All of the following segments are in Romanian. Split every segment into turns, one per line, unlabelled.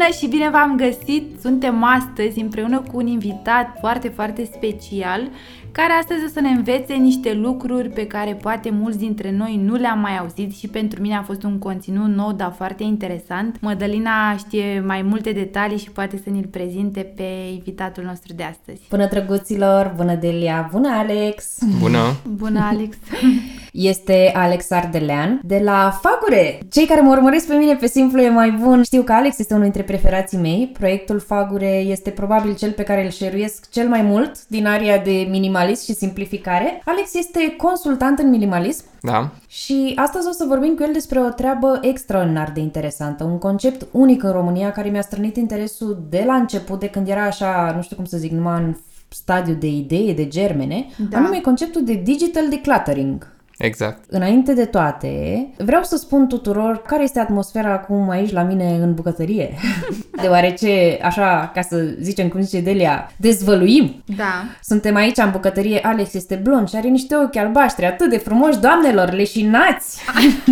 Bună și bine v-am găsit! Suntem astăzi împreună cu un invitat foarte, foarte special care astăzi o să ne învețe niște lucruri pe care poate mulți dintre noi nu le-am mai auzit și pentru mine a fost un conținut nou, dar foarte interesant. Mădălina știe mai multe detalii și poate să ne-l prezinte pe invitatul nostru de astăzi.
Bună drăguților, bună Delia, bună Alex!
Bună!
Bună Alex!
Este Alex Ardelean de la Fagure. Cei care mă urmăresc pe mine pe Simplu e mai bun știu că Alex este unul dintre preferații mei. Proiectul Fagure este probabil cel pe care îl șeruiesc cel mai mult din aria de minimalism și simplificare. Alex este consultant în minimalism.
Da.
Și astăzi o să vorbim cu el despre o treabă extraordinar de interesantă, un concept unic în România care mi-a strânit interesul de la început, de când era așa, nu știu cum să zic, numai în stadiu de idee, de germene, da. anume conceptul de digital decluttering.
Exact.
Înainte de toate, vreau să spun tuturor care este atmosfera acum aici la mine în bucătărie. Deoarece, așa, ca să zicem cum zice Delia, dezvăluim.
Da.
Suntem aici în bucătărie, Alex este blond și are niște ochi albaștri atât de frumoși, doamnelor, leșinați!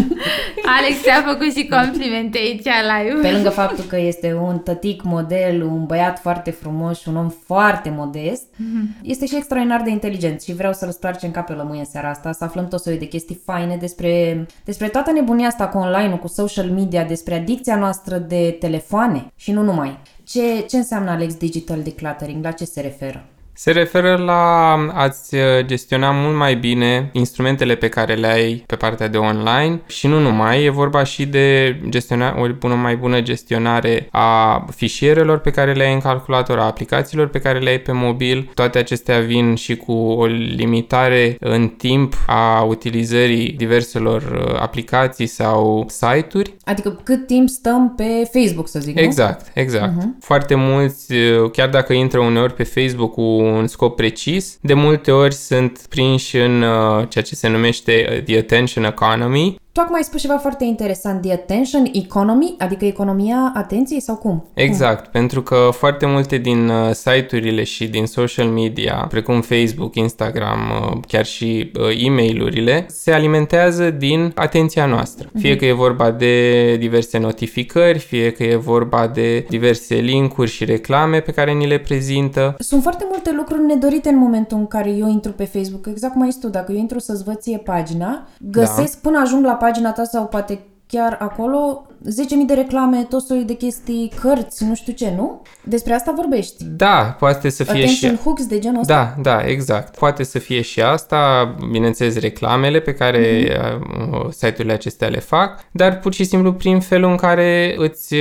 Alex ți-a făcut și complimente aici live.
Pe lângă faptul că este un tătic model, un băiat foarte frumos și un om foarte modest, mm-hmm. este și extraordinar de inteligent și vreau să-l stoarcem ca pe lămâie seara asta, să aflăm tot soiul de chestii faine despre, despre toată nebunia asta cu online cu social media, despre adicția noastră de telefoane și nu numai. Ce, ce înseamnă Alex Digital Decluttering? La ce se referă?
Se referă la a-ți uh, gestiona mult mai bine instrumentele pe care le ai pe partea de online și nu numai, e vorba și de gestiona, o bună, mai bună gestionare a fișierelor pe care le ai în calculator, a aplicațiilor pe care le ai pe mobil. Toate acestea vin și cu o limitare în timp a utilizării diverselor uh, aplicații sau site-uri.
Adică cât timp stăm pe Facebook, să zic, nu?
Exact, exact. Uh-huh. Foarte mulți, uh, chiar dacă intră uneori pe Facebook cu un scop precis. De multe ori sunt prinși în uh, ceea ce se numește uh, the attention economy,
Tocmai ai spus ceva foarte interesant, the attention economy, adică economia atenției sau cum?
Exact, cum? pentru că foarte multe din uh, site-urile și din social media, precum Facebook, Instagram, uh, chiar și uh, e mail se alimentează din atenția noastră. Uh-huh. Fie că e vorba de diverse notificări, fie că e vorba de diverse linkuri și reclame pe care ni le prezintă.
Sunt foarte multe lucruri nedorite în momentul în care eu intru pe Facebook, exact cum ai zis tu, dacă eu intru să-ți văd ție pagina, găsesc da. până ajung la pagina ta sau poate chiar acolo 10.000 de reclame, tot soiul de chestii, cărți, nu știu ce, nu? Despre asta vorbești.
Da, poate să fie
Attention
și...
hooks de genul ăsta?
Da, da, exact. Poate să fie și asta, bineînțeles, reclamele pe care mm-hmm. site-urile acestea le fac, dar pur și simplu prin felul în care îți uh,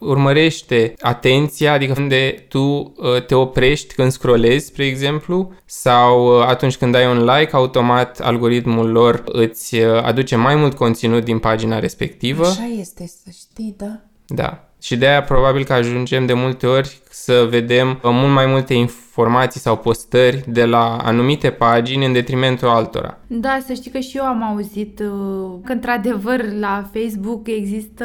urmărește atenția, adică unde tu uh, te oprești când scrollezi, spre exemplu, sau atunci când ai un like, automat algoritmul lor îți aduce mai mult conținut din pagina respectivă.
Așa este, să știi, da.
Da. Și de aia probabil că ajungem de multe ori să vedem uh, mult mai multe informații sau postări de la anumite pagini în detrimentul altora.
Da, să știi că și eu am auzit uh, că într-adevăr la Facebook există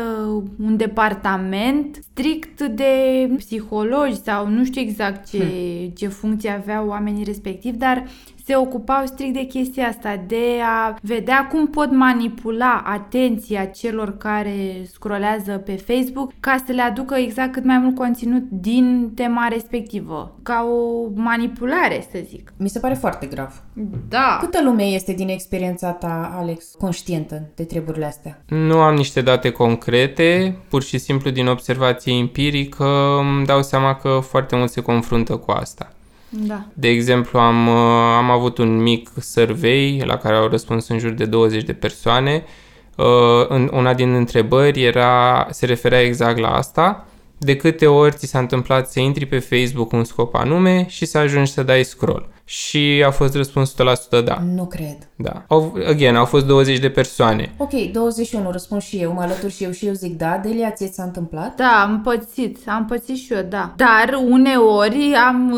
un departament strict de psihologi sau nu știu exact ce, hmm. ce funcție aveau oamenii respectivi, dar se ocupau strict de chestia asta, de a vedea cum pot manipula atenția celor care scrolează pe Facebook ca să le aducă exact cât mai mult conținut din tema respectivă. Ca o manipulare, să zic.
Mi se pare foarte grav.
Da.
Câtă lume este din experiența ta, Alex, conștientă de treburile astea?
Nu am niște date concrete, pur și simplu din observație empirică îmi dau seama că foarte mult se confruntă cu asta.
Da.
De exemplu, am, uh, am avut un mic survey la care au răspuns în jur de 20 de persoane. Uh, una din întrebări era, se referea exact la asta. De câte ori ți s-a întâmplat să intri pe Facebook cu un scop anume și să ajungi să dai scroll? și a fost răspuns 100% da.
Nu cred.
Da. Au, again, au fost 20 de persoane.
Ok, 21, răspund și eu, mă alătur și eu și eu zic da. Delia, ți s-a întâmplat?
Da, am pățit, am pățit și eu, da. Dar uneori am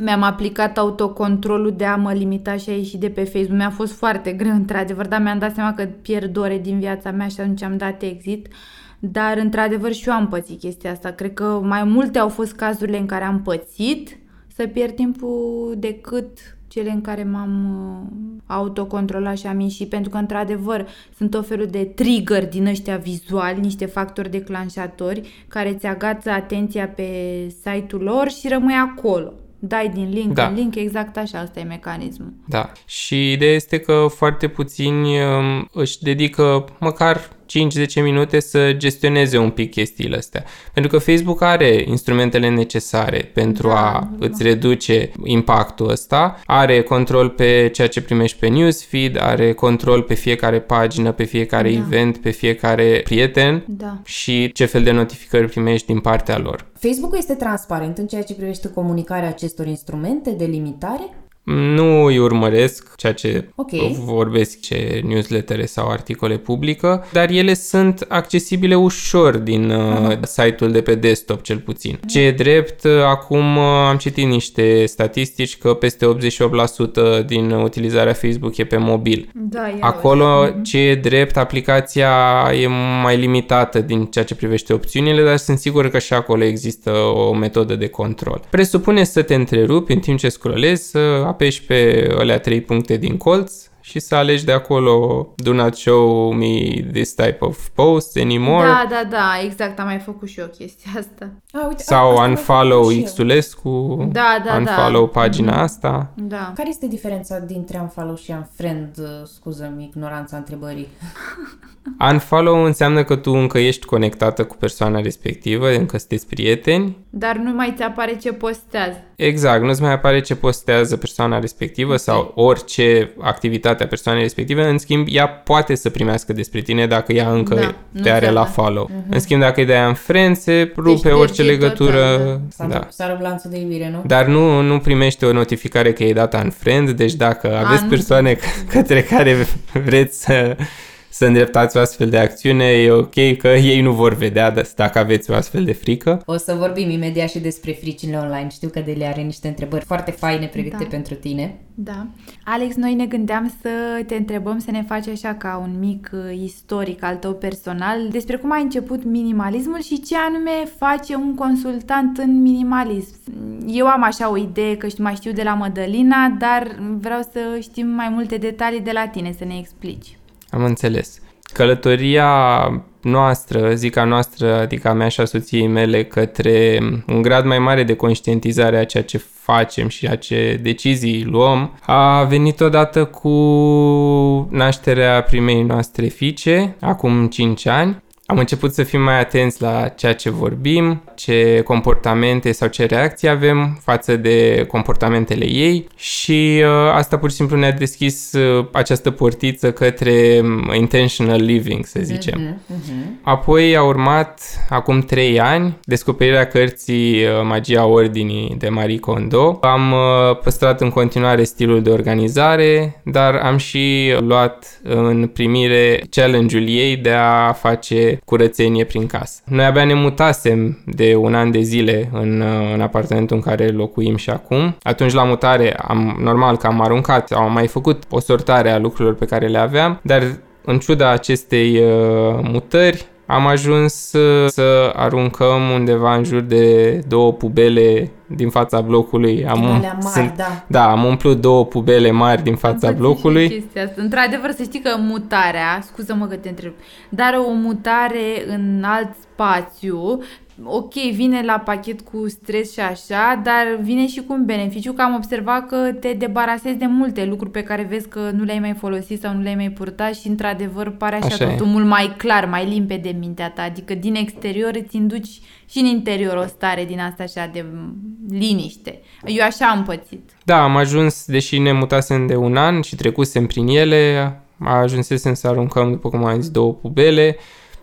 mi-am aplicat autocontrolul de a mă limita și a ieși de pe Facebook. Mi-a fost foarte greu, într-adevăr, dar mi-am dat seama că pierd ore din viața mea și atunci am dat exit. Dar, într-adevăr, și eu am pățit chestia asta. Cred că mai multe au fost cazurile în care am pățit să pierd timpul decât cele în care m-am uh, autocontrolat și am ieșit, pentru că, într-adevăr, sunt o felul de trigger din ăștia vizuali, niște factori declanșatori care ți agață atenția pe site-ul lor și rămâi acolo dai din link da. în link, exact așa, asta e mecanismul.
Da, și ideea este că foarte puțini um, își dedică măcar 5-10 minute să gestioneze un pic chestiile astea. Pentru că Facebook are instrumentele necesare pentru da, a da. îți reduce impactul ăsta, are control pe ceea ce primești pe newsfeed, are control pe fiecare pagină, pe fiecare da. event, pe fiecare prieten
da.
și ce fel de notificări primești din partea lor.
Facebook este transparent în ceea ce privește comunicarea acestor instrumente de limitare?
Nu îi urmăresc ceea ce okay. vorbesc, ce newslettere sau articole publică, dar ele sunt accesibile ușor din uh, site-ul de pe desktop cel puțin. Ce e drept, uh, acum uh, am citit niște statistici că peste 88% din utilizarea Facebook e pe mobil.
Da,
Acolo mhm. ce e drept, aplicația e mai limitată din ceea ce privește opțiunile, dar sunt sigur că și acolo există o metodă de control. Presupune să te întrerupi în timp ce scrollezi, să apeși pe alea trei puncte din colț și să alegi de acolo Do not show me this type of post anymore.
Da, da, da, exact, am mai făcut și eu chestia asta.
A, uite,
Sau a, unfollow Xulescu,
da, da,
unfollow
da.
pagina mm-hmm. asta.
Da.
Care este diferența dintre unfollow și unfriend? Scuză-mi ignoranța întrebării.
Unfollow înseamnă că tu încă ești conectată cu persoana respectivă, încă sunteți prieteni.
Dar nu mai ți apare ce postează.
Exact, nu-ți mai apare ce postează persoana respectivă okay. sau orice activitate a persoanei respective. În schimb, ea poate să primească despre tine dacă ea încă da, te are la follow. Uh-huh. În schimb, dacă îi dai în friend, se rupe deci, orice legătură.
Total, da. S-a da. lanțul de iubire, nu?
Dar nu, nu primește o notificare că e dată în friend, deci dacă aveți A, persoane către care vreți să să îndreptați o astfel de acțiune, e ok că ei nu vor vedea dacă aveți o astfel de frică.
O să vorbim imediat și despre fricile online. Știu că Delia are niște întrebări foarte faine pregătite da. pentru tine.
Da. Alex, noi ne gândeam să te întrebăm, să ne faci așa ca un mic uh, istoric al tău personal despre cum a început minimalismul și ce anume face un consultant în minimalism. Eu am așa o idee că mai știu de la Mădălina, dar vreau să știm mai multe detalii de la tine, să ne explici.
Am înțeles. Călătoria noastră, zic a noastră, adică a mea și a soției mele, către un grad mai mare de conștientizare a ceea ce facem și a ce decizii luăm, a venit odată cu nașterea primei noastre fiice, acum 5 ani, am început să fim mai atenți la ceea ce vorbim, ce comportamente sau ce reacții avem față de comportamentele ei și uh, asta pur și simplu ne-a deschis uh, această portiță către um, intentional living, să zicem. Uh-huh, uh-huh. Apoi a urmat, acum trei ani, descoperirea cărții uh, Magia Ordinii de Marie Kondo. Am uh, păstrat în continuare stilul de organizare, dar am și luat în primire challenge-ul ei de a face curățenie prin casă. Noi abia ne mutasem de un an de zile în, în apartamentul în care locuim și acum. Atunci la mutare am normal că am aruncat, am mai făcut o sortare a lucrurilor pe care le aveam, dar în ciuda acestei uh, mutări am ajuns uh, să aruncăm undeva în jur de două pubele din fața blocului.
Am, mari, sunt, da.
Da, am umplut două pubele mari din fața am blocului.
Într-adevăr, să știi că mutarea, scuză-mă că te întreb, dar o mutare în alt spațiu ok, vine la pachet cu stres și așa, dar vine și cu un beneficiu că am observat că te debarasezi de multe lucruri pe care vezi că nu le-ai mai folosit sau nu le-ai mai purtat și într-adevăr pare așa, așa totul e. mult mai clar, mai limpede de mintea ta, adică din exterior îți induci și în interior o stare din asta așa de liniște. Eu așa am pățit.
Da, am ajuns, deși ne mutasem de un an și trecusem prin ele, ajunsesem să aruncăm, după cum am zis, două pubele,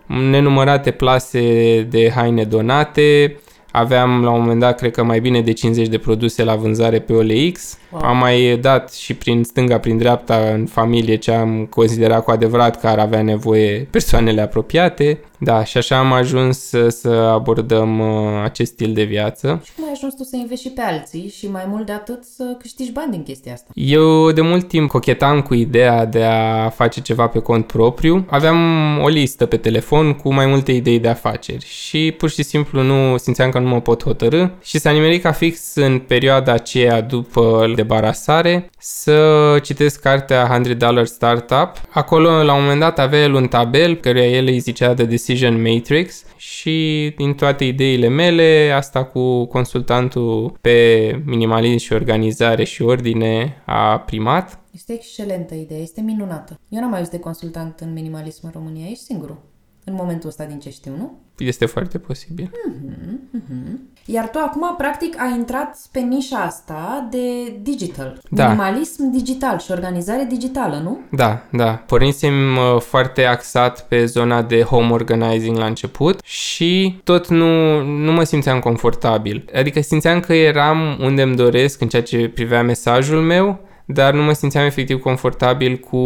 nenumărate plase de haine donate, Aveam la un moment dat, cred că mai bine de 50 de produse la vânzare pe OLX. Wow. Am mai dat și prin stânga, prin dreapta în familie ce am considerat cu adevărat că ar avea nevoie persoanele apropiate. Da, și așa am ajuns să, să abordăm uh, acest stil de viață.
Și cum ai ajuns tu să investi și pe alții și mai mult de atât să câștigi bani din chestia asta?
Eu de mult timp cochetam cu ideea de a face ceva pe cont propriu. Aveam o listă pe telefon cu mai multe idei de afaceri și pur și simplu nu simțeam că nu mă pot hotărâ și s-a nimerit ca fix în perioada aceea după debarasare să citesc cartea 100 Dollar Startup. Acolo la un moment dat avea el un tabel căruia el îi zicea de Decision Matrix și din toate ideile mele, asta cu consultantul pe minimalism și organizare și ordine a primat.
Este excelentă idee, este minunată. Eu n-am mai auzit de consultant în minimalism în România, ești singurul în momentul ăsta din ce știu, nu?
Este foarte posibil.
Uh-huh, uh-huh. Iar tu acum, practic, ai intrat pe nișa asta de digital. Da. Minimalism digital și organizare digitală, nu?
Da, da. Pornisem uh, foarte axat pe zona de home organizing la început și tot nu, nu mă simțeam confortabil. Adică simțeam că eram unde îmi doresc în ceea ce privea mesajul meu, dar nu mă simțeam efectiv confortabil cu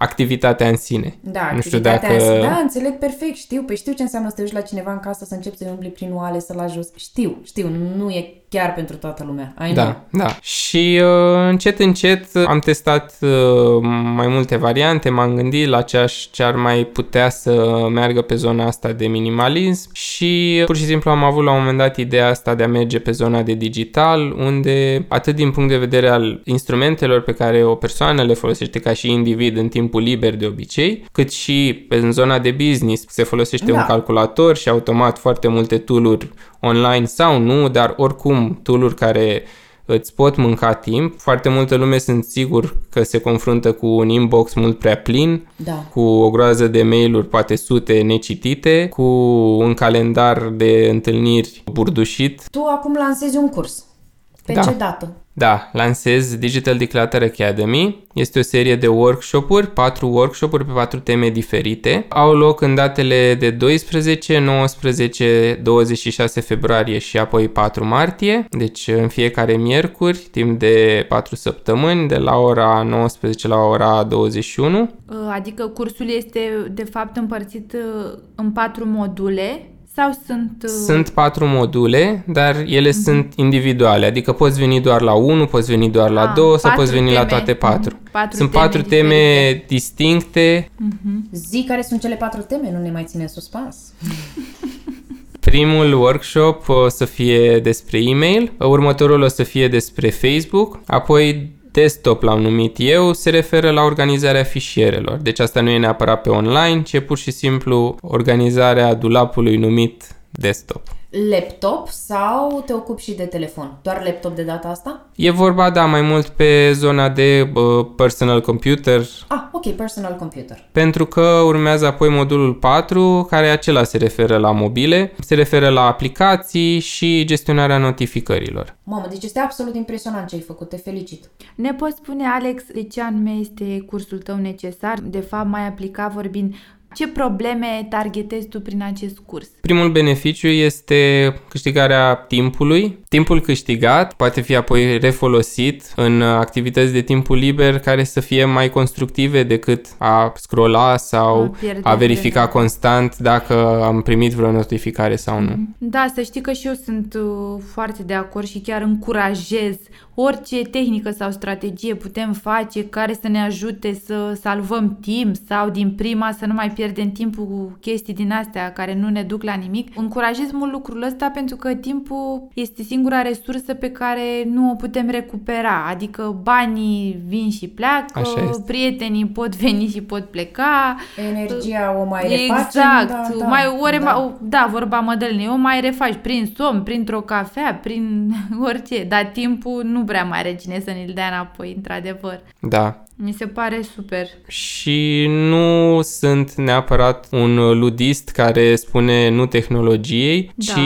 activitatea în sine.
Da, nu știu dacă... în sine, da, înțeleg perfect, știu, păi știu ce înseamnă să te uiți la cineva în casă, să începți să-i umbli prin oale, să-l ajuți. Știu, știu, nu e chiar pentru toată lumea. I
da, know. da. Și uh, încet, încet am testat uh, mai multe variante, m-am gândit la ce, aș, ce ar mai putea să meargă pe zona asta de minimalism și pur și simplu am avut la un moment dat ideea asta de a merge pe zona de digital, unde atât din punct de vedere al instrumentelor pe care o persoană le folosește ca și individ în timpul liber de obicei, cât și în zona de business se folosește da. un calculator și automat foarte multe tooluri online sau nu, dar oricum tooluri care îți pot mânca timp. Foarte multă lume sunt sigur că se confruntă cu un inbox mult prea plin,
da.
cu o groază de mail-uri, poate sute necitite, cu un calendar de întâlniri burdușit.
Tu acum lansezi un curs. Pe da. ce dată?
Da, lansez Digital Declutter Academy. Este o serie de workshop-uri, patru workshop-uri pe patru teme diferite. Au loc în datele de 12, 19, 26 februarie și apoi 4 martie, deci în fiecare miercuri, timp de 4 săptămâni, de la ora 19 la ora 21.
Adică cursul este de fapt împărțit uh, în patru module sau sunt... Uh...
Sunt patru module, dar ele uh-huh. sunt individuale, adică poți veni doar la unul, poți veni doar la ah, două sau poți veni teme. la toate patru. Uh-huh. patru sunt teme patru teme diferite. distincte.
Uh-huh. Zi care sunt cele patru teme, nu ne mai ține suspans.
Primul workshop o să fie despre e-mail, următorul o să fie despre Facebook, apoi desktop l-am numit eu, se referă la organizarea fișierelor. Deci asta nu e neapărat pe online, ci e pur și simplu organizarea dulapului numit desktop
laptop sau te ocupi și de telefon? Doar laptop de data asta?
E vorba, da, mai mult pe zona de uh, personal computer.
Ah, ok, personal computer.
Pentru că urmează apoi modulul 4, care acela se referă la mobile, se referă la aplicații și gestionarea notificărilor.
Mamă, deci este absolut impresionant ce ai făcut, te felicit.
Ne poți spune, Alex, de ce anume este cursul tău necesar? De fapt, mai aplicat vorbind ce probleme targetezi tu prin acest curs?
Primul beneficiu este câștigarea timpului. Timpul câștigat poate fi apoi refolosit în activități de timpul liber care să fie mai constructive decât a scrolla sau a, a verifica vreme. constant dacă am primit vreo notificare sau nu.
Da, să știi că și eu sunt uh, foarte de acord și chiar încurajez orice tehnică sau strategie putem face care să ne ajute să salvăm timp sau din prima să nu mai pierdem timpul cu chestii din astea care nu ne duc la nimic. Încurajez mult lucrul ăsta pentru că timpul este singura resursă pe care nu o putem recupera. Adică banii vin și pleacă, prietenii pot veni și pot pleca.
Energia o mai refacem.
Exact. Da, da, mai, ore, da. da, vorba Mădălini, o mai refaci prin somn, printr-o cafea, prin orice, dar timpul nu prea mai are cine să ne-l dea înapoi, într-adevăr.
Da.
Mi se pare super.
Și nu sunt neapărat un ludist care spune nu tehnologiei,
Da.
ci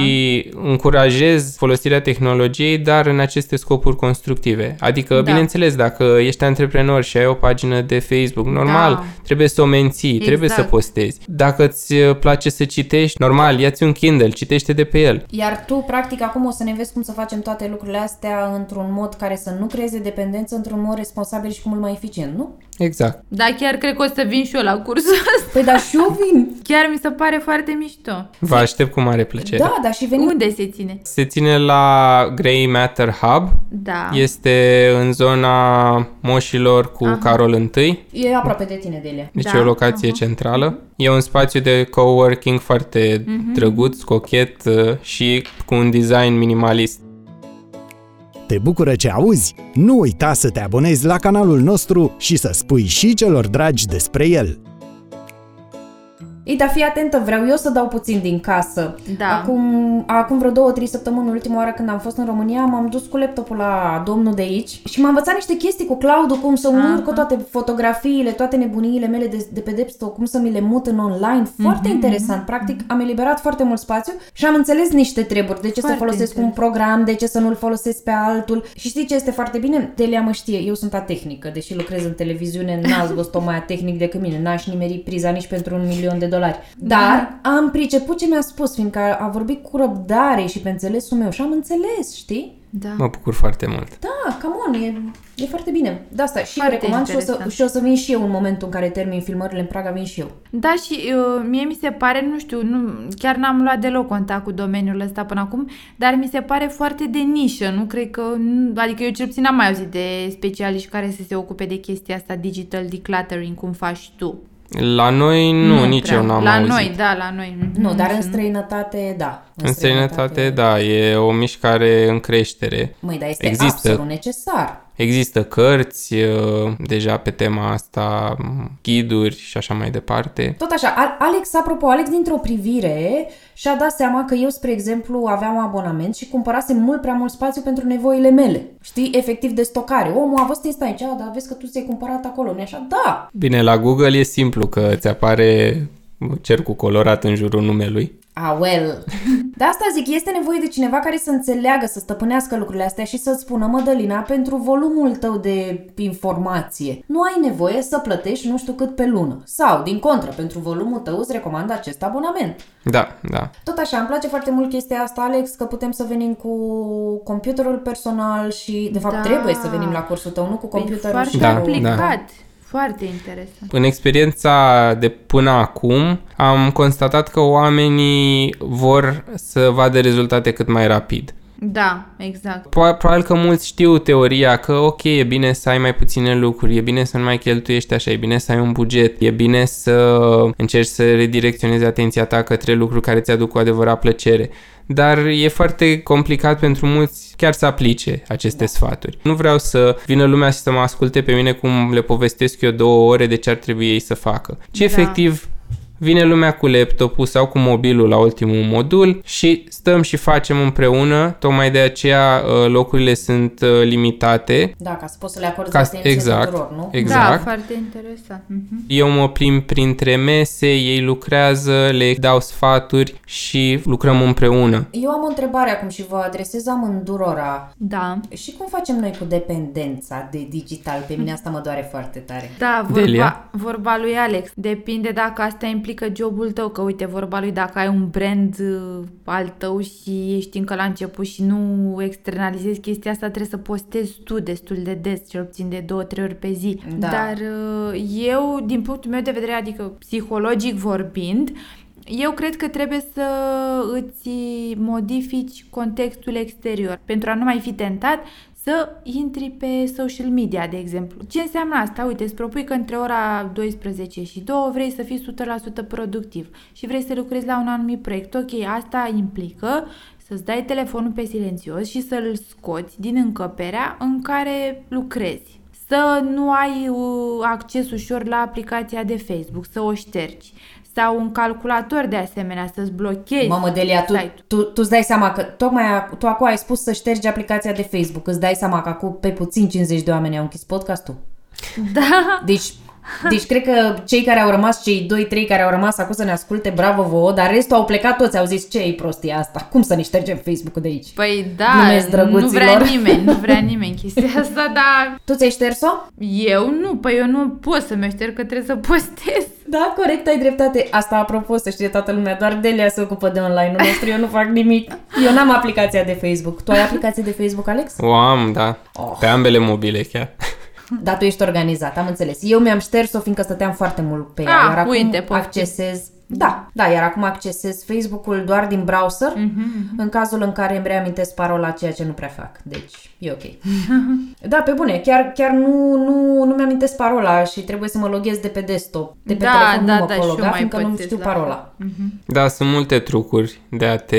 încurajez folosirea tehnologiei, dar în aceste scopuri constructive. Adică,
Da.
bineînțeles, dacă ești antreprenor și ai o pagină de Facebook, normal,
Da.
trebuie să o menții, trebuie să
Exact.
postezi. Dacă îți place să citești, normal, ia-ți un Kindle, citește de pe el.
Iar tu, practic, acum o să ne vezi cum să facem toate lucrurile astea într-un mod care să nu creeze dependență, într-un mod responsabil și cu mult mai eficient, nu?
Exact.
Da, chiar cred că o să vin și eu la cursul ăsta.
Păi da, și eu vin.
Chiar mi se pare foarte mișto.
Vă aștept cu mare plăcere.
Da, da, și venim.
Unde se ține?
Se ține la Grey Matter Hub.
Da.
Este în zona moșilor cu
Aha.
Carol I.
E aproape de tine, Delia.
Deci
Da,
e o locație
aha.
centrală. E un spațiu de coworking foarte drăguț, cochet uh, și cu un design minimalist.
Te bucură ce auzi? Nu uita să te abonezi la canalul nostru și să spui și celor dragi despre el.
Ei, dar fii atentă, vreau eu să dau puțin din casă.
Da.
Acum, acum vreo două, trei săptămâni, ultima oară când am fost în România, m-am dus cu laptopul la domnul de aici și m-a învățat niște chestii cu cloud cum să
Aha.
urcă toate fotografiile, toate nebuniile mele de, de pe desktop, cum să mi le mut în online. Foarte
Mhm,
interesant. Practic, am eliberat foarte mult spațiu și am înțeles niște treburi. De ce
Foarte
să folosesc un
interesant.
program, de ce să nu-l folosesc pe altul. Și știi ce este foarte bine? Delia mă știe, eu sunt atehnică, deși lucrez în televiziune, n-ați văzut-o mai atehnic decât mine, n-aș nimeri priza nici pentru un milion de dolari. Dar am priceput ce mi-a spus, fiindcă a vorbit cu răbdare și pe înțelesul meu și am înțeles, știi?
Da.
Mă bucur foarte mult.
Da, come on, e, e foarte bine. De asta și eu
Foarte
recomand și o, să,
interesant.
și o să vin și eu în momentul în care termin filmările în Praga, vin și eu.
Da, și uh, mie mi se pare, nu știu, nu, chiar n-am luat deloc contact cu domeniul ăsta până acum, dar mi se pare foarte de nișă, nu cred că, nu, adică eu cel puțin n-am mai auzit de specialiști care să se ocupe de chestia asta, digital decluttering, cum faci tu.
La noi nu, nici
prea.
eu n-am
La
auzit.
noi, da, la noi. Mhm.
Nu, dar în străinătate, da.
În străinătate, da, e o mișcare în creștere.
Măi, dar este
Există.
absolut necesar.
Există cărți uh, deja pe tema asta, m, ghiduri și așa mai departe.
Tot așa, Al- Alex, apropo, Alex dintr-o privire și-a dat seama că eu, spre exemplu, aveam abonament și cumpărasem mult prea mult spațiu pentru nevoile mele. Știi, efectiv de stocare. Omul a văzut este aici, "A, dar vezi că tu ți-ai cumpărat acolo. nu așa? Da,
Bine, la Google e simplu că îți apare cercul colorat în jurul numelui.
Ah, well. De asta zic, este nevoie de cineva care să înțeleagă, să stăpânească lucrurile astea și să-ți spună, Mădălina, pentru volumul tău de informație, nu ai nevoie să plătești nu știu cât pe lună. Sau, din contră, pentru volumul tău îți recomand acest abonament.
Da, da.
Tot așa, îmi place foarte mult chestia asta, Alex, că putem să venim cu computerul personal și, de fapt,
Da.
trebuie să venim la cursul tău, nu cu
Păi
computerul
foarte
și
Da,
cu...
aplicat. Foarte interesant.
În experiența de până acum am constatat că oamenii vor să vadă rezultate cât mai rapid.
Da, exact.
Po- Probabil că mulți știu teoria că ok, e bine să ai mai puține lucruri, e bine să nu mai cheltuiești așa, e bine să ai un buget, e bine să încerci să redirecționezi atenția ta către lucruri care ți-aduc cu adevărat plăcere. Dar e foarte complicat pentru mulți chiar să aplice aceste da. sfaturi. Nu vreau să vină lumea și să mă asculte pe mine cum le povestesc eu două ore de ce ar trebui ei să facă. Ci
Da.
efectiv vine lumea cu laptopul sau cu mobilul la ultimul modul și stăm și facem împreună, tocmai de aceea uh, locurile sunt uh, limitate.
Da, ca să poți să le acorzi
Ca-
atenție
exact,
tuturor, nu?
exact.
Da, foarte interesant. Mhm.
Eu mă plimb printre mese, ei lucrează, le dau sfaturi și lucrăm împreună.
Eu am o întrebare acum și vă adresez amândurora.
Da.
Și cum facem noi cu dependența de digital? Pe mine asta mă doare foarte tare.
Da,
Delia?
vorba, vorba lui Alex. Depinde dacă asta implică jobul tău, că uite, vorba lui dacă ai un brand uh, al tău și ești încă la început și nu externalizezi chestia asta, trebuie să postezi tu destul de des, cel puțin de două, trei ori pe zi.
Da.
Dar uh, eu, din punctul meu de vedere, adică psihologic vorbind, eu cred că trebuie să îți modifici contextul exterior pentru a nu mai fi tentat să intri pe social media, de exemplu. Ce înseamnă asta? Uite, îți propui că între ora 12 și 2 vrei să fii 100% productiv și vrei să lucrezi la un anumit proiect. Ok, asta implică să-ți dai telefonul pe silențios și să-l scoți din încăperea în care lucrezi. Să nu ai uh, acces ușor la aplicația de Facebook, să o ștergi. Sau un calculator de asemenea, să-ți blochezi
Mamă, Delia, tu,
site-ul.
tu, tu îți dai seama că tocmai ac- tu acum ai spus să ștergi aplicația de Facebook. Îți dai seama că acum pe puțin 50 de oameni au închis podcastul?
Da.
Deci, deci cred că cei care au rămas, cei 2-3 care au rămas acum să ne asculte, bravo vouă, dar restul au plecat toți, au zis ce e prostia asta, cum să ne ștergem Facebook-ul de aici?
Păi da,
Glumesc,
nu
drăguților.
vrea nimeni, nu vrea nimeni chestia asta, dar
Tu ți-ai șters-o?
eu nu, păi eu nu pot să mă șterg că trebuie să postez.
Da, corect, ai dreptate. Asta, apropo, să știe toată lumea, doar Delia se ocupă de online-ul nostru, eu nu fac nimic. Eu n-am aplicația de Facebook. Tu ai aplicație de Facebook, Alex?
O am, da.
Oh.
Pe ambele mobile chiar.
Dar tu ești organizat, am înțeles. Eu mi-am șters-o fiindcă stăteam foarte mult pe ea,
Ah,
iar acum
uite, poftim.
accesez... Da, da, iar acum accesez Facebook-ul doar din browser,
Mhm.
în cazul în care îmi reamintesc parola, ceea ce nu prea fac. Deci, e ok. da, pe bune, chiar, chiar nu, nu, nu mi-amintesc parola și trebuie să mă loghez de pe desktop. De pe
Da,
telefon
da,
nu mă
da,
pot
și eu
loga,
mai
fiindcă nu
pățesc
știu
la
parola.
Da, sunt multe trucuri de a te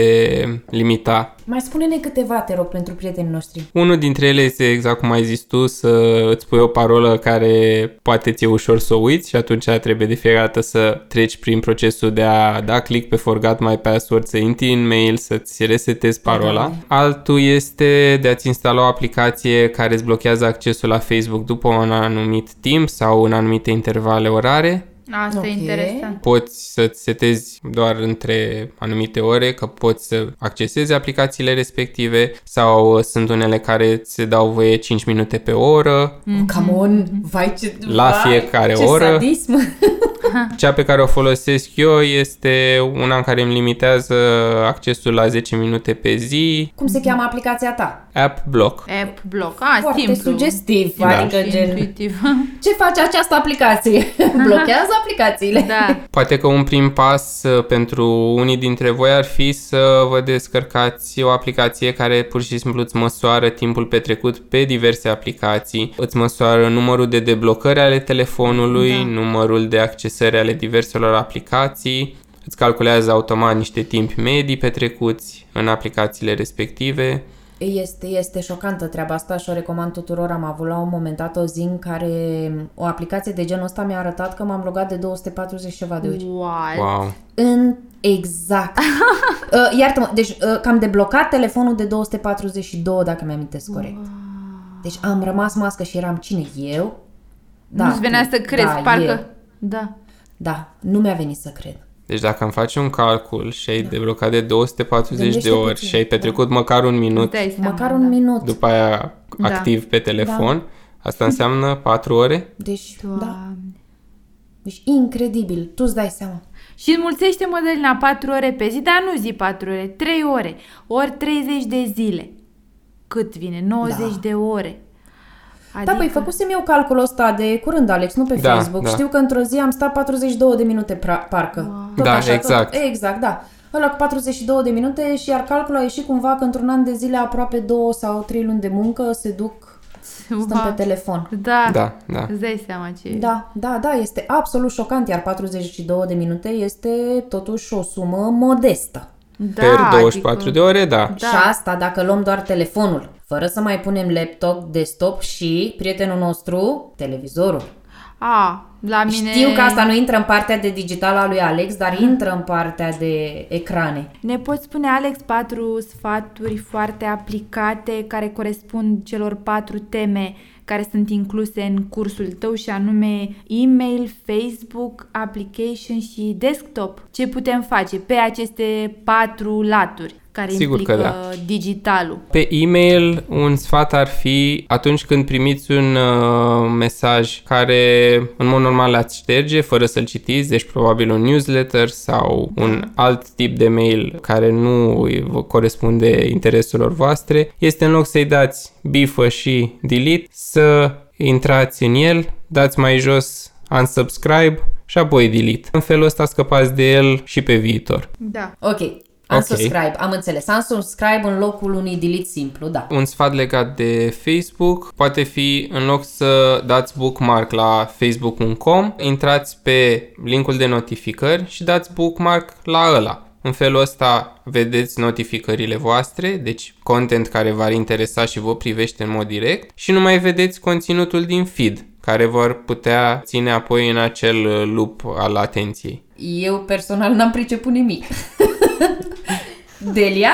limita.
Mai spune-ne câteva, te rog, pentru prietenii noștri.
Unul dintre ele este exact cum ai zis tu, să îți pui o parolă care poate ți-e ușor să o uiți și atunci trebuie de fiecare dată să treci prin procesul de a da click pe forgot my password, să intri în mail, să-ți resetezi parola. Altul este de a-ți instala o aplicație care îți blochează accesul la Facebook după un anumit timp sau în anumite intervale orare.
Asta
Ok.
e interesant.
Poți să-ți setezi doar între anumite ore, că poți să accesezi aplicațiile respective sau uh, sunt unele care îți dau voie 5 minute pe oră.
Mm-hmm. Come on, vai ce...
La
vai,
fiecare
ce
oră.
sadism.
Cea pe care o folosesc eu este una în care îmi limitează accesul la 10 minute pe zi,
Cum se cheamă aplicația ta?
App Block.
App block. Ah,
Foarte
simplu.
sugestiv,
Da.
adică
Și
gen...
intuitiv.
Ce face această aplicație? Blochează aplicațiile.
da.
Poate că un prim pas uh, pentru unii dintre voi ar fi să vă descărcați o aplicație care pur și simplu îți măsoară timpul petrecut pe diverse aplicații, îți măsoară numărul de deblocări ale telefonului,
Da.
numărul de accesări ale diverselor aplicații, îți calculează automat niște timpi medii petrecuți în aplicațiile respective.
Este, este șocantă treaba asta și o recomand tuturor. Am avut la un moment dat o zi în care o aplicație de genul ăsta mi-a arătat că m-am logat de 240 și ceva de ori.
What?
Wow!
În exact. uh, iartă-mă, deci uh, că am deblocat telefonul de 242, dacă mi-amintesc corect. Deci am rămas mască și eram cine? Eu?
Nu-ți venea
tu.
să crezi,
da,
parcă...
Eu.
Da.
Da, nu mi-a venit să cred.
Deci dacă îmi faci un calcul și ai deblocat de 240 de
Gândește
ori
puțin,
și ai petrecut măcar un minut
Îți dai seama,
Măcar
da.
un minut.
după aia
Da.
activ pe telefon, asta înseamnă 4 ore?
Deci, da.
Doamne.
Deci incredibil. Tu îți dai seama.
Și înmulțește Mădălina 4 ore pe zi, dar nu zi 4 ore, 3 ore, ori 30 de zile. Cât vine? 90
Da.
de ore.
Adică... Da, păi făcusem eu calculul ăsta de curând, Alex, nu pe
Da,
Facebook.
da.
Știu că într-o zi am stat 42 de minute, pra- parcă. Tot
Da,
așa,
exact.
Tot, exact, da. Ăla cu 42 de minute și iar calculul a ieșit cumva că într-un an de zile aproape două sau trei luni de muncă se duc, stăm pe telefon.
Da,
Da, da.
Îți dai seama ce e.
Da, da, da, este absolut șocant, iar 42 de minute este totuși o sumă modestă.
Da
Per 24
adică...
de ore, da.
Da.
Și asta dacă luăm doar telefonul, fără să mai punem laptop, desktop și, prietenul nostru, televizorul.
A, la mine...
Știu că asta nu intră în partea de digital a lui Alex, dar intră în partea de ecrane.
Ne poți spune, Alex, patru sfaturi foarte aplicate care corespund celor patru teme care sunt incluse în cursul tău și anume e-mail, Facebook, application și desktop. Ce putem face pe aceste patru laturi care
Sigur că
implică
da.
digitalul?
Pe e-mail, un sfat ar fi atunci când primiți un uh, mesaj care în mod normal l-ați șterge fără să-l citiți, deci probabil un newsletter sau un alt tip de mail care nu îi vă corespunde intereselor voastre, este în loc să-i dați bifă și delete, să intrați în el, dați mai jos unsubscribe și apoi delete. În felul ăsta scăpați de el și pe viitor.
Da.
Ok, unsubscribe, am înțeles. Unsubscribe în locul unui delete simplu, da.
Un sfat legat de Facebook poate fi în loc să dați bookmark la facebook.com, intrați pe linkul de notificări și dați bookmark la ăla. În felul ăsta vedeți notificările voastre, deci content care v-ar interesa și vă privește în mod direct și nu mai vedeți conținutul din feed care vor putea ține apoi în acel loop al atenției.
Eu personal n-am priceput nimic. Delia?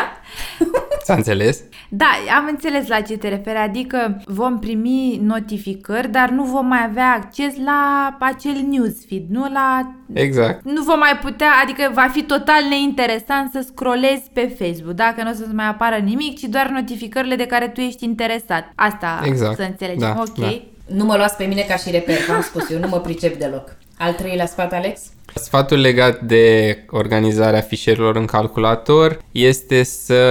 S-a înțeles?
Da, am înțeles la ce te referi, adică vom primi notificări, dar nu vom mai avea acces la acel newsfeed, nu la...
Exact.
Nu vom mai putea, adică va fi total neinteresant să scrollezi pe Facebook, dacă nu o să-ți mai apară nimic, ci doar notificările de care tu ești interesat. Asta
Exact.
să înțelegem,
Da,
ok?
da.
Nu mă luați pe mine ca și reper, v-am spus eu, nu mă pricep deloc. Al treilea sfat, Alex?
Sfatul legat de organizarea fișierelor în calculator este să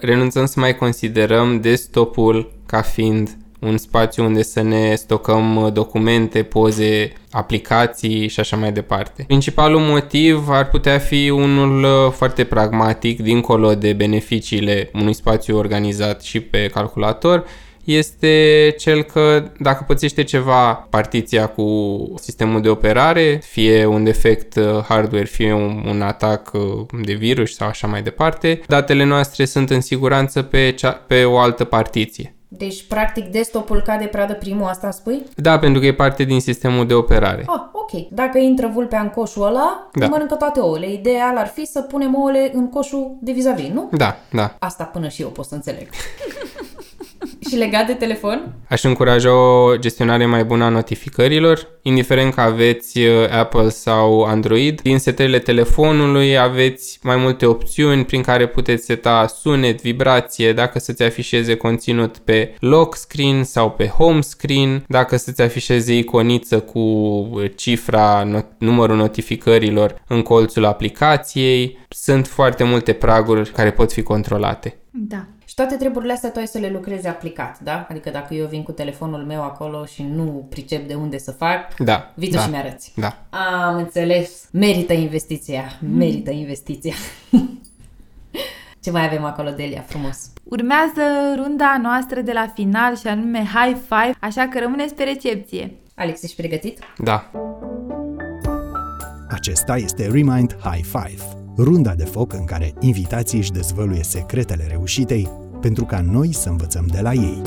renunțăm să mai considerăm desktop-ul ca fiind un spațiu unde să ne stocăm uh, documente, poze, aplicații și așa mai departe. Principalul motiv ar putea fi unul uh, foarte pragmatic, dincolo de beneficiile unui spațiu organizat și pe calculator, este cel că dacă pățește ceva partiția cu sistemul de operare, fie un defect uh, hardware, fie un, un atac uh, de virus sau așa mai departe, datele noastre sunt în siguranță pe, cea, pe o altă partiție.
Deci, practic, desktopul cade pradă primul, asta spui?
Da, pentru că e parte din sistemul de operare.
Ah, ok. Dacă intră vulpea în coșul ăla,
Da.
mănâncă toate ouăle. Ideal ar fi să punem ouăle în coșul de vis-a-vis, nu?
Da, da.
Asta până și eu pot să înțeleg. și legat de telefon?
Aș încuraja o gestionare mai bună a notificărilor, indiferent că aveți uh, Apple sau Android. Din setările telefonului aveți mai multe opțiuni prin care puteți seta sunet, vibrație, dacă să-ți afișeze conținut pe lock screen sau pe home screen, dacă să-ți afișeze iconiță cu uh, cifra, not- numărul notificărilor în colțul aplicației. Sunt foarte multe praguri care pot fi controlate.
Da.
Și toate treburile astea tu ai să le lucrezi aplicat, da? Adică dacă eu vin cu telefonul meu acolo și nu pricep de unde să fac,
Da.
vii tu
da,
și mi-arăți.
Da.
Am înțeles. Merită investiția. Merită investiția. Ce mai avem acolo, Delia? Frumos.
Urmează runda noastră de la final și anume High Five, așa că rămâneți pe recepție.
Alex, ești pregătit?
Da.
Acesta este Remind High Five, runda de foc în care invitații își dezvăluie secretele reușitei pentru ca noi să învățăm de la ei.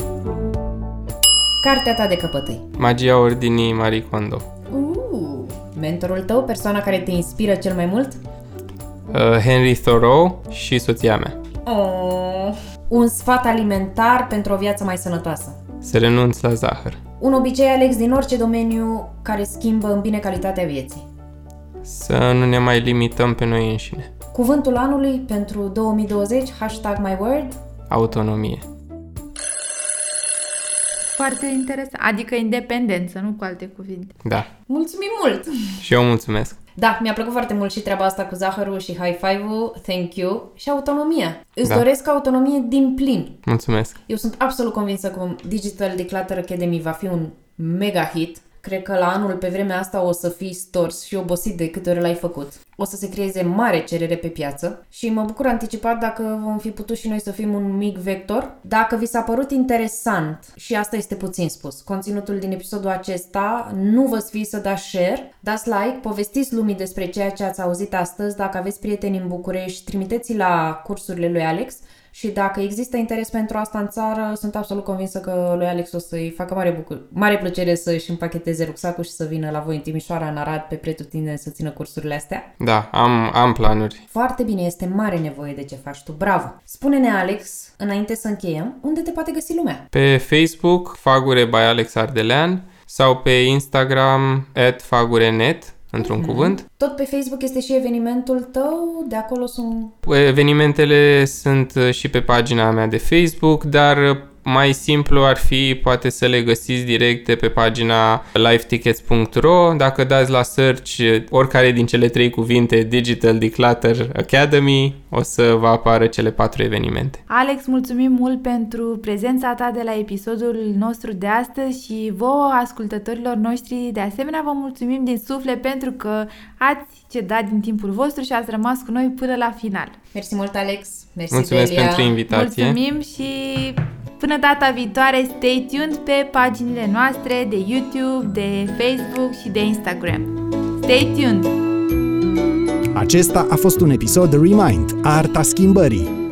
Cartea ta de căpătâi.
Magia ordinii Marie Kondo.
Uh, mentorul tău, persoana care te inspiră cel mai mult?
Uh, Henry Thoreau și soția mea.
Oh, un sfat alimentar pentru o viață mai sănătoasă.
Să renunț la zahăr.
Un obicei, Alex, din orice domeniu care schimbă în bine calitatea vieții.
Să nu ne mai limităm pe noi înșine.
Cuvântul anului pentru 2020, hashtag my word.
Autonomie.
Foarte interesant. Adică independență, nu cu alte cuvinte.
Da.
Mulțumim mult!
Și eu mulțumesc.
Da, mi-a plăcut foarte mult și treaba asta cu zahărul și high five-ul, thank you, și autonomia. Îți
Da.
doresc autonomie din plin.
Mulțumesc.
Eu sunt absolut convinsă că Digital Declutter Academy va fi un mega hit. Cred că la anul pe vremea asta o să fii stors și obosit de câte ori l-ai făcut. O să se creeze mare cerere pe piață și mă bucur anticipat dacă vom fi putut și noi să fim un mic vector. Dacă vi s-a părut interesant, și asta este puțin spus, conținutul din episodul acesta, nu vă sfii să dați share, dați like, povestiți lumii despre ceea ce ați auzit astăzi, dacă aveți prieteni în București, trimiteți la cursurile lui Alex și dacă există interes pentru asta în țară, sunt absolut convinsă că lui Alex o să-i facă mare, bucur- mare plăcere să-și împacheteze rucsacul și să vină la voi în Timișoara, în Arad, pe pretutine să țină cursurile astea.
Da, am, am planuri.
Foarte bine, este mare nevoie de ce faci tu, bravo! Spune-ne, Alex, înainte să încheiem, unde te poate găsi lumea?
Pe Facebook, Fagure by Alex Ardelean sau pe Instagram, at fagurenet, într-un cuvânt.
Tot pe Facebook este și evenimentul tău, de acolo sunt...
Evenimentele sunt uh, și pe pagina mea de Facebook, dar uh, mai simplu ar fi poate să le găsiți direct de pe pagina livetickets.ro. Dacă dați la search uh, oricare din cele trei cuvinte Digital Declutter Academy, o să vă apară cele patru evenimente.
Alex, mulțumim mult pentru prezența ta de la episodul nostru de astăzi și vouă, ascultătorilor noștri, de asemenea vă mulțumim din suflet pentru că ați cedat din timpul vostru și ați rămas cu noi până la final.
Mersi mult, Alex! Mersi,
Mulțumesc
Delia.
pentru invitație.
Mulțumim și până data viitoare, stay tuned pe paginile noastre de YouTube, de Facebook și de Instagram. Stay tuned!
Acesta a fost un episod Remind, Arta Schimbării,